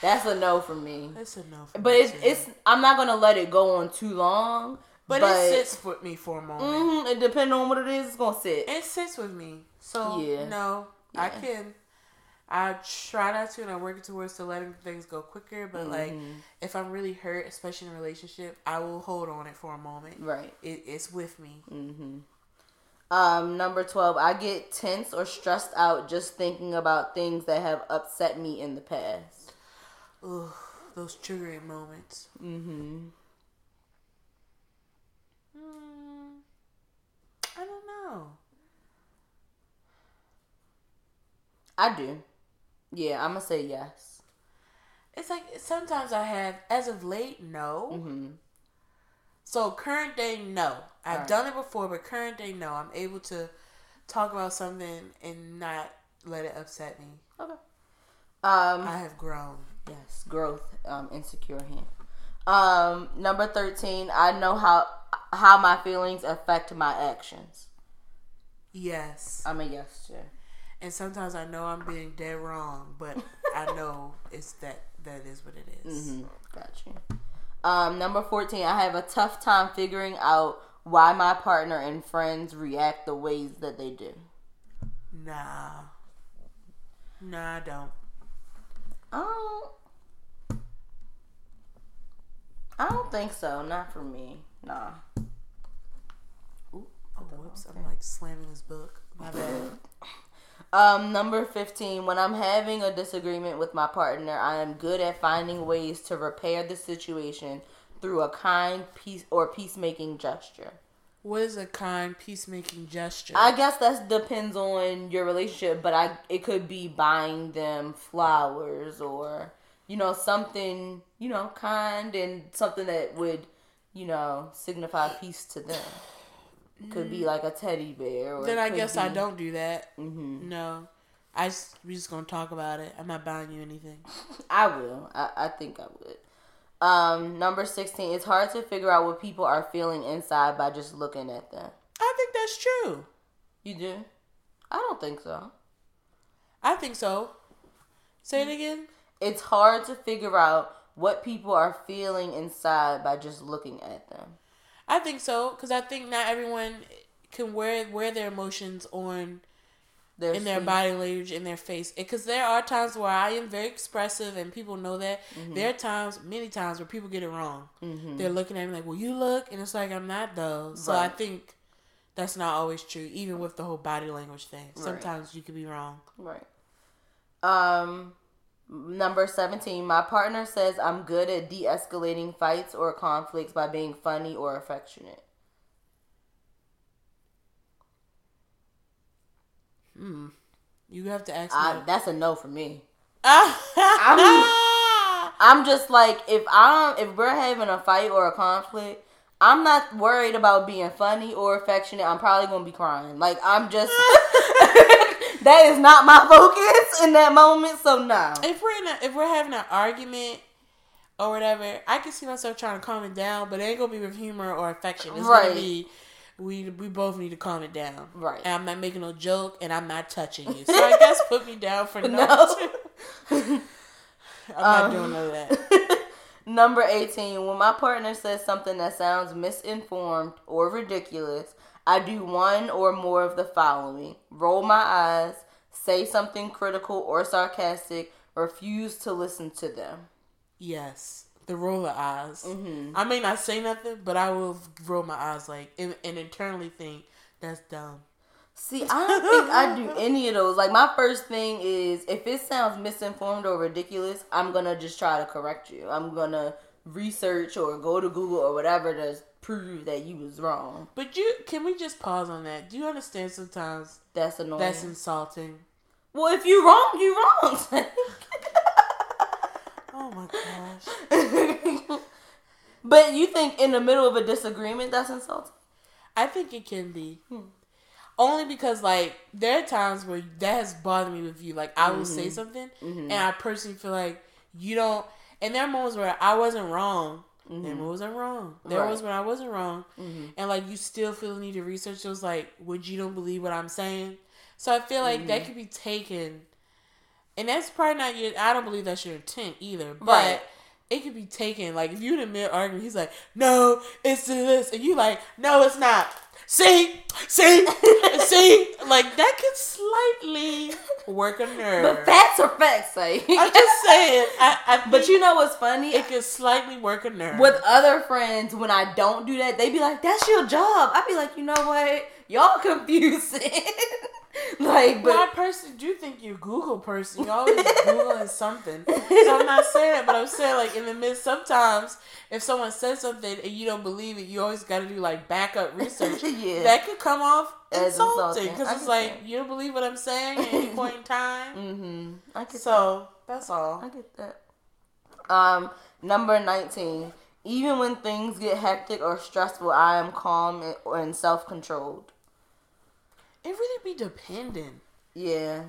That's a no for me. It's a no. For But me, it's it's. I'm not gonna let it go on too long. But, but it sits with me for a moment. Mm-hmm, it depends on what it is. It's gonna sit. It sits with me. So Yeah. no, I can. I try not to, and I'm working towards to letting things go quicker. But like, Mhm. if I'm really hurt, especially in a relationship, I will hold on it for a moment. Right. It, it's with me. hmm Um, number twelve. I get tense or stressed out just thinking about things that have upset me in the past. Ugh, those triggering moments. Mm-hmm. Hmm, I don't know. I do. Yeah, I'm gonna say yes. It's like sometimes I have, as of late, no. Mm-hmm. So current day, no. I've Alright. done it before, but current day, no. I'm able to talk about something and not let it upset me. Okay. Um. I have grown. Yes, growth, um, insecure him. Um, number thirteen. I know how how my feelings affect my actions. Yes. I'm a yes too. And sometimes I know I'm being dead wrong, but I know it's that that is what it is. Mm-hmm. Got you. Um, number 14, I have a tough time figuring out why my partner and friends react the ways that they do. Nah. Nah, I don't. I don't, I don't think so. Not for me. Nah. Ooh, oh, whoops. I'm like slamming this book. My bad. Um, number 15, when I'm having a disagreement with my partner, I am good at finding ways to repair the situation through a kind peace or peacemaking gesture. What is a kind peacemaking gesture? I guess that depends on your relationship, but I it could be buying them flowers or you know something you know kind and something that would you know signify peace to them. Could be like a teddy bear. Or then I guess I don't do that. Mhm. No. I just, we just gonna talk about it. I'm not buying you anything. I will. I, I think I would. Um, number sixteen. It's hard to figure out what people are feeling inside by just looking at them. I think that's true. You do? I don't think so. I think so. Say it again. It's hard to figure out what people are feeling inside by just looking at them. I think so because I think not everyone can wear wear their emotions on Their in their body language in their face because there are times where I am very expressive and people know that. There are times, many times, where people get it wrong. Mhm. They're looking at me like, "Well, you look," and it's like I'm not though. So I think that's not always true, even with the whole body language thing. Right. Sometimes you could be wrong. Right. Um, number 17. My partner says I'm good at de escalating fights or conflicts by being funny or affectionate. Hmm. You have to ask I, me. that's a no for me. I'm, I'm just like, if I'm, if we're having a fight or a conflict, I'm not worried about being funny or affectionate. I'm probably gonna be crying. Like I'm just, that is not my focus in that moment. So no. if we're in a, if we're having an argument or whatever, I can see myself trying to calm it down, but it ain't gonna be with humor or affection. It's Right. gonna be we we both need to calm it down. Right. And I'm not making no joke, and I'm not touching you. So I guess put me down for no. No. I'm not Um, doing none of that. Number 18. When my partner says something that sounds misinformed or ridiculous, I do one or more of the following roll my eyes, say something critical or sarcastic, refuse to listen to them. Yes, the roll of eyes. Mm-hmm. I may not say nothing, but I will roll my eyes like and, and internally think that's dumb. See, I don't think I do any of those. Like, my first thing is if it sounds misinformed or ridiculous, I'm gonna just try to correct you. I'm gonna research or go to Google or whatever to prove that you was wrong. But you can we just pause on that? Do you understand sometimes That's annoying. that's insulting? well, if you wrong, you wrong. Oh my gosh. but you think in the middle of a disagreement that's insulting? I think it can be. Hmm. Only because like there are times where that has bothered me with you. Like I will Mm-hmm. say something and I personally feel like you don't and there are moments where I wasn't wrong. There was I wrong. There Mm-hmm. Right. was when I wasn't wrong. Mhm. And like you still feel the need to research. It was like, would you don't believe what I'm saying? So I feel like Mm-hmm. that could be taken and that's probably not your I don't believe that's your intent either. But Right. It could be taken like if you in a mid argument, he's like, "No, it's this," and you like, "No, it's not." See, see, see, like that could slightly work a nerve. But facts are facts, say. I'm just saying. I, I but you know what's funny? it could slightly work a nerve. With other friends, when I don't do that, they be like, "That's your job." I be like, "You know what? Y'all confusing." like, Well, I but personally do think you're Google person. You're always Googling something. So I'm not saying that, but I'm saying like in the midst, sometimes if someone says something and you don't believe it, you always got to do like backup research. Yeah. That could come off As insulting because it's like you don't believe what I'm saying at any point in time. mm-hmm. I get So that's all. I get that. Um, number nineteen. Even when things get hectic or stressful, I am calm and- and self controlled. It really be dependent, Yeah.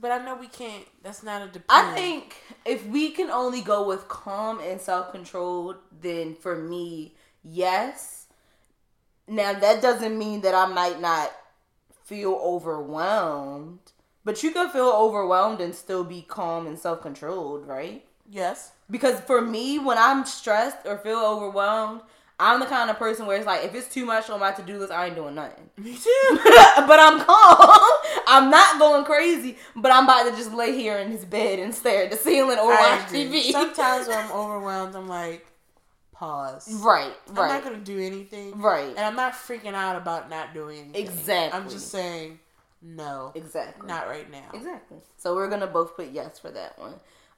but I know we can't. That's not a depend. I think if we can only go with calm and self controlled, then for me, yes. Now that doesn't mean that I might not feel overwhelmed, but you can feel overwhelmed and still be calm and self controlled, right? yes. Because for me, when I'm stressed or feel overwhelmed, I'm the kind of person where it's like if it's too much on my to do list, I ain't doing nothing. Me too. but I'm calm. I'm not going crazy, but I'm about to just lay here in his bed and stare at the ceiling or I watch agree. TV. Sometimes when I'm overwhelmed, I'm like, pause. right, I'm not gonna do anything. right. And I'm not freaking out about not doing anything. Exactly. I'm just saying, no, Exactly. not right now. Exactly. So we're gonna both put yes for that one.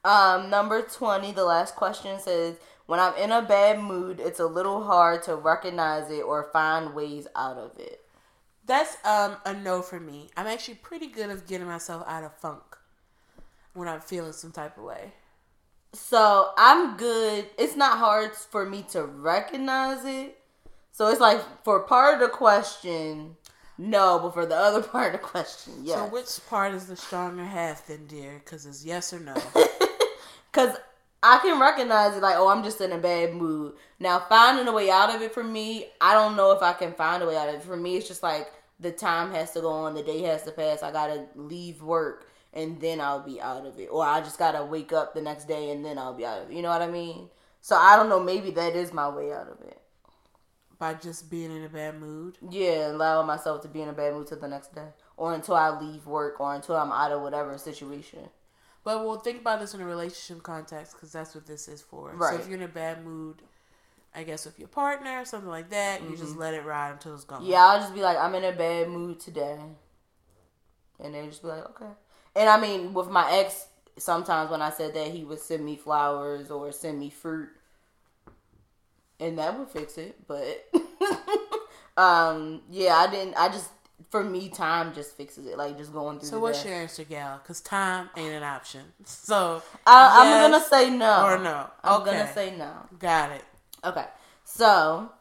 Um, number twenty, the last question says, "When I'm in a bad mood, it's a little hard to recognize it or find ways out of it." That's um a no for me. I'm actually pretty good at getting myself out of funk when I'm feeling some type of way. So I'm good. It's not hard for me to recognize it. So it's like for part of the question, no. But for the other part of the question, yes. So which part is the stronger half then, dear? Because it's yes or no. Because I can recognize it like, oh, I'm just in a bad mood. Now, finding a way out of it for me, I don't know if I can find a way out of it. For me, it's just like the time has to go on, the day has to pass. I gotta leave work and then I'll be out of it. Or I just gotta wake up the next day and then I'll be out of it. You know what I mean? So I don't know, maybe that is my way out of it. By just being in a bad mood? Yeah, allowing myself to be in a bad mood till the next day. Or until I leave work or until I'm out of whatever situation. But we'll think about this in a relationship context because that's what this is for. Right. So if you're in a bad mood, I guess with your partner, or something like that, you Mm-hmm. just let it ride until it's gone. Yeah, I'll just be like, I'm in a bad mood today. And they just be like, okay. And I mean, with my ex, sometimes when I said that, he would send me flowers or send me fruit. And that would fix it. But, um, yeah, I didn't, I just, for me, time just fixes it. Like, just going through So what's day. your answer, gal? Because time ain't an option. So I, I'm yes going to say no. or no. I'm okay. going to say no. Got it. Okay. So,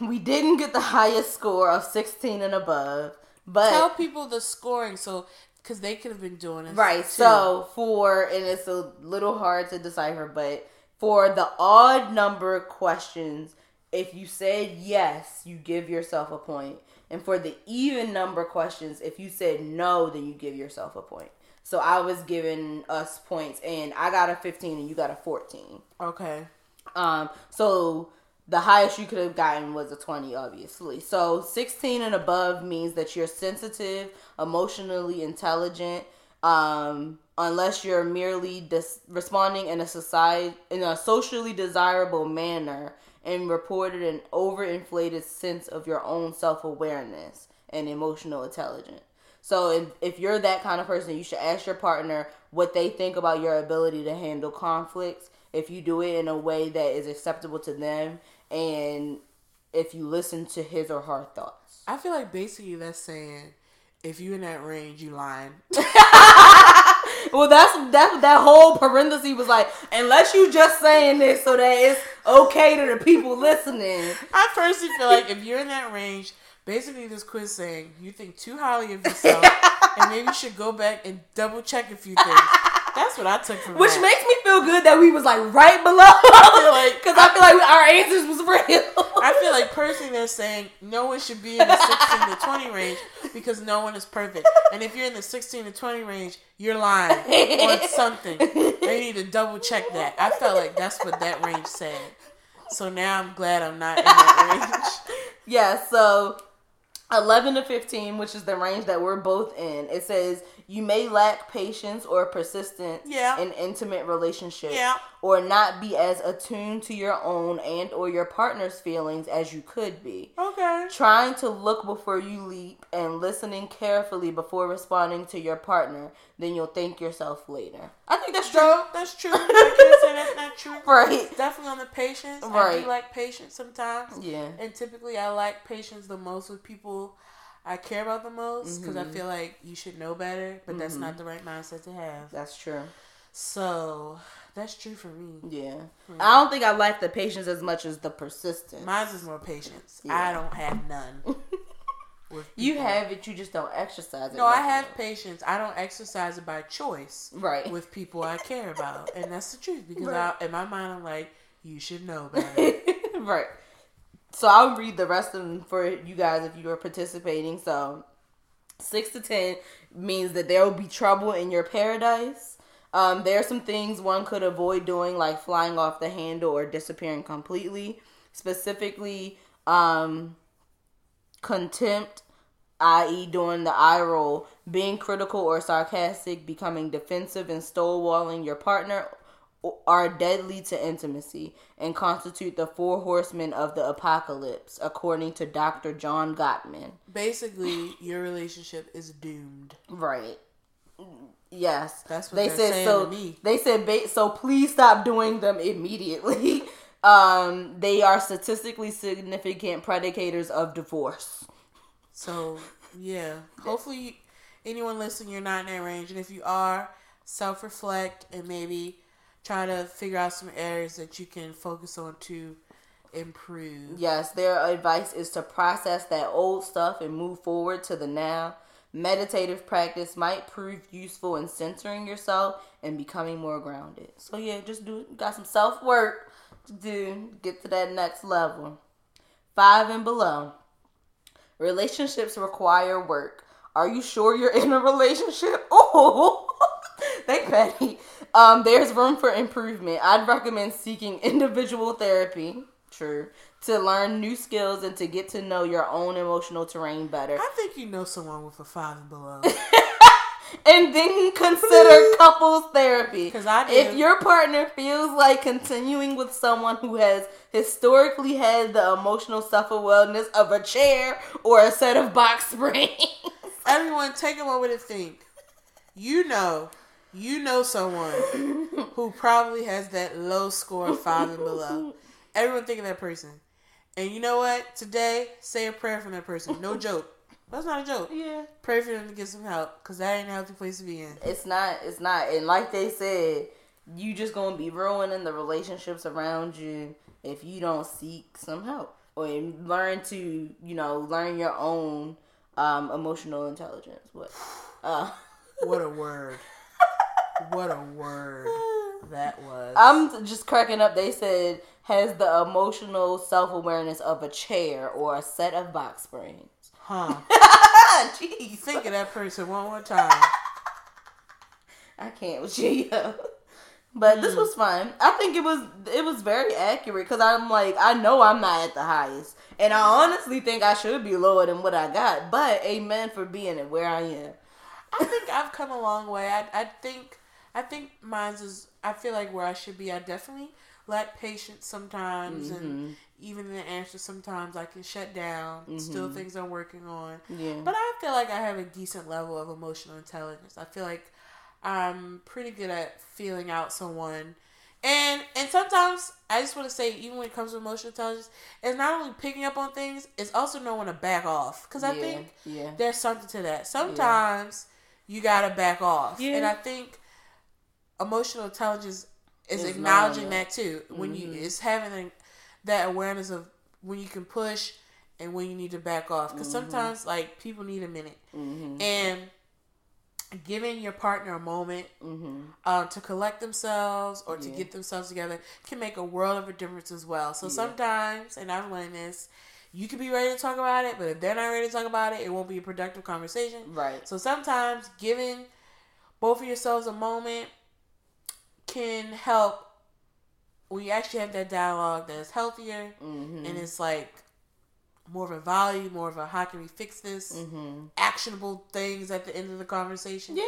we didn't get the highest score of 16 and above. But Tell people the scoring so because they could have been doing this. Right. too. So for and it's a little hard to decipher, but for the odd number questions, if you said yes, you give yourself a point. And for the even number questions, if you said no, then you give yourself a point. So I was giving us points and I got a 15 and you got a 14. Okay. Um, so the highest you could have gotten was a 20, obviously. So 16 and above means that you're sensitive, emotionally intelligent, um, unless you're merely dis- responding in a society in a socially desirable manner and reported an overinflated sense of your own self-awareness and emotional intelligence. So if, if you're that kind of person, you should ask your partner what they think about your ability to handle conflicts. If you do it in a way that is acceptable to them, and if you listen to his or her thoughts. I feel like basically that's saying if you're in that range, you lying. Well, that's that that whole parenthesis was like, unless you just saying this so that it's okay to the people listening. I personally feel like if you're in that range, basically this quiz saying you think too highly of yourself and maybe you should go back and double check a few things. That's what I took from Which that. makes me feel good that we was like right below. feel like- because I feel like our answers was real. I feel like personally they're saying no one should be in the 16 to 20 range because no one is perfect. And if you're in the 16 to 20 range, you're lying on something. They need to double check that. I felt like that's what that range said. So now I'm glad I'm not in that range. Yeah, so 11 to 15, which is the range that we're both in, it says you may lack patience or persistence Yeah. in intimate relationships Yeah. or not be as attuned to your own and or your partner's feelings as you could be. Okay. Trying to look before you leap and listening carefully before responding to your partner, then you'll thank yourself later. I think that's true. That's true. I can't say that's not true. Right. Definitely on the patience. I Right. do like patience sometimes. Yeah. And typically, I like patience the most with people I care about the most because Mm-hmm. I feel like you should know better, but that's not the right mindset to have. That's true. So that's true for me. Yeah. Hmm. I don't think I like the patience as much as the persistence. Mine's is more patience. Yeah. I don't have none. You have it, you just don't exercise it. No, I have patience. I don't exercise it by choice Right. with people I care about, and that's the truth. Because Right. I, in my mind, I'm like, you should know better. right. So I'll read the rest of them for you guys if you are participating. So six to ten means that there will be trouble in your paradise. Um, there are some things one could avoid doing, like flying off the handle or disappearing completely. Specifically, um, contempt, i.e., doing the eye roll, being critical or sarcastic, becoming defensive, and stonewalling your partner are deadly to intimacy and constitute the four horsemen of the apocalypse, according to Dr. John Gottman. Basically, your relationship is doomed. Right. Yes. That's what they said. so to me. they said. Ba- so please stop doing them immediately. um, they are statistically significant predicators of divorce. So yeah, hopefully anyone listening, you're not in that range, and if you are, self reflect and maybe try to figure out some areas that you can focus on to improve. Yes, their advice is to process that old stuff and move forward to the now. Meditative practice might prove useful in centering yourself and becoming more grounded. So yeah, just do got some self work to do, get to that next level. Five and below. Relationships require work. Are you sure you're in a relationship? Oh, they petty. Um, there's room for improvement. I'd recommend seeking individual therapy. True. To learn new skills and to get to know your own emotional terrain better. I think you know someone with a five below. and then consider couples therapy. Because I do. If your partner feels like continuing with someone who has historically had the emotional self awareness of a chair or a set of box springs. Everyone, take a moment to think. You know, you know someone who probably has that low score of five and below. Everyone think of that person. And you know what? Today, say a prayer for that person. No joke. That's not a joke. Yeah. Pray for them to get some help because that ain't a healthy place to be in. It's not. It's not. And like they said, you just gonna be ruining the relationships around you if you don't seek some help or learn to, you know, learn your own um, emotional intelligence. What? Uh, what a word. What a word that was. I'm just cracking up. They said has the emotional self awareness of a chair or a set of box springs. Huh. Jeez. Think of that person one more time. I can't with you. But mm. this was fun. I think it was it was very accurate because I'm like I know I'm not at the highest, and I honestly think I should be lower than what I got. But amen for being it where I am. I think I've come a long way. I I think I think mine's is I feel like where I should be. I definitely lack patience sometimes, mm-hmm. and even the answer sometimes I can shut down. Mm-hmm. Still things I'm working on. Yeah. But I feel like I have a decent level of emotional intelligence. I feel like I'm pretty good at feeling out someone. And and sometimes I just want to say, even when it comes to emotional intelligence, it's not only picking up on things, it's also knowing to back off. Because I yeah, think yeah. there's something to that. Sometimes yeah. you gotta back off, and I think emotional intelligence is it's acknowledging that too. When mm-hmm. you it's having that awareness of when you can push and when you need to back off. Because mm-hmm. sometimes like people need a minute, mm-hmm. and giving your partner a moment mm-hmm. uh, to collect themselves or to Yeah. get themselves together can make a world of a difference as well. So Yeah. sometimes, and I've learned this. You can be ready to talk about it, but if they're not ready to talk about it, it won't be a productive conversation. Right. So sometimes giving both of yourselves a moment can help when you actually have that dialogue that's healthier Mm-hmm. and it's like more of a value, more of a how can we fix this, mm-hmm. actionable things at the end of the conversation. Yeah.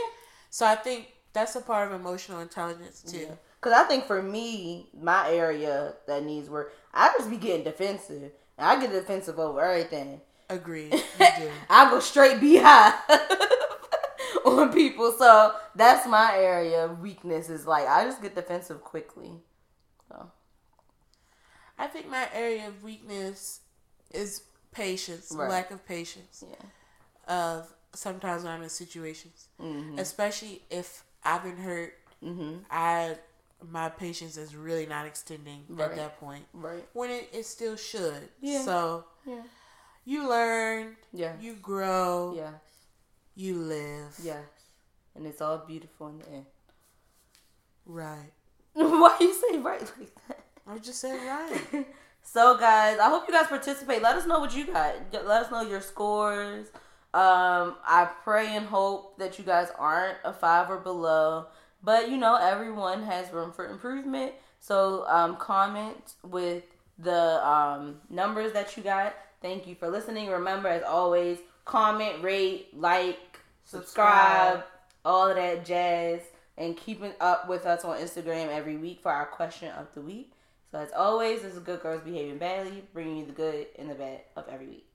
So I think that's a part of emotional intelligence too. Yeah. Cause I think for me, my area that needs work, I just be getting defensive. I get defensive over everything. Agreed. You do. I go straight behind on people. So that's my area of weakness. Is like I just get defensive quickly. So I think my area of weakness is patience, Right. lack of patience. yeah. Of sometimes when I'm in situations, Mm-hmm. especially if I've been hurt, Mm-hmm. I my patience is really not extending Right. at that point Right. when it, it still should. Yeah. So Yeah. you learn, Yeah. you grow, Yes. You live. Yes. And it's all beautiful in the end. Right. Why you say right like that? I just said right. so guys, I hope you guys participate. Let us know what you got. Let us know your scores. Um, I pray and hope that you guys aren't a five or below. But you know, everyone has room for improvement. So um, comment with the um, numbers that you got. Thank you for listening. Remember, as always, comment, rate, like, Subscribe. all of that jazz, and keeping up with us on Instagram every week for our question of the week. So as always, this is Good Girls Behaving Badly, bringing you the good and the bad of every week.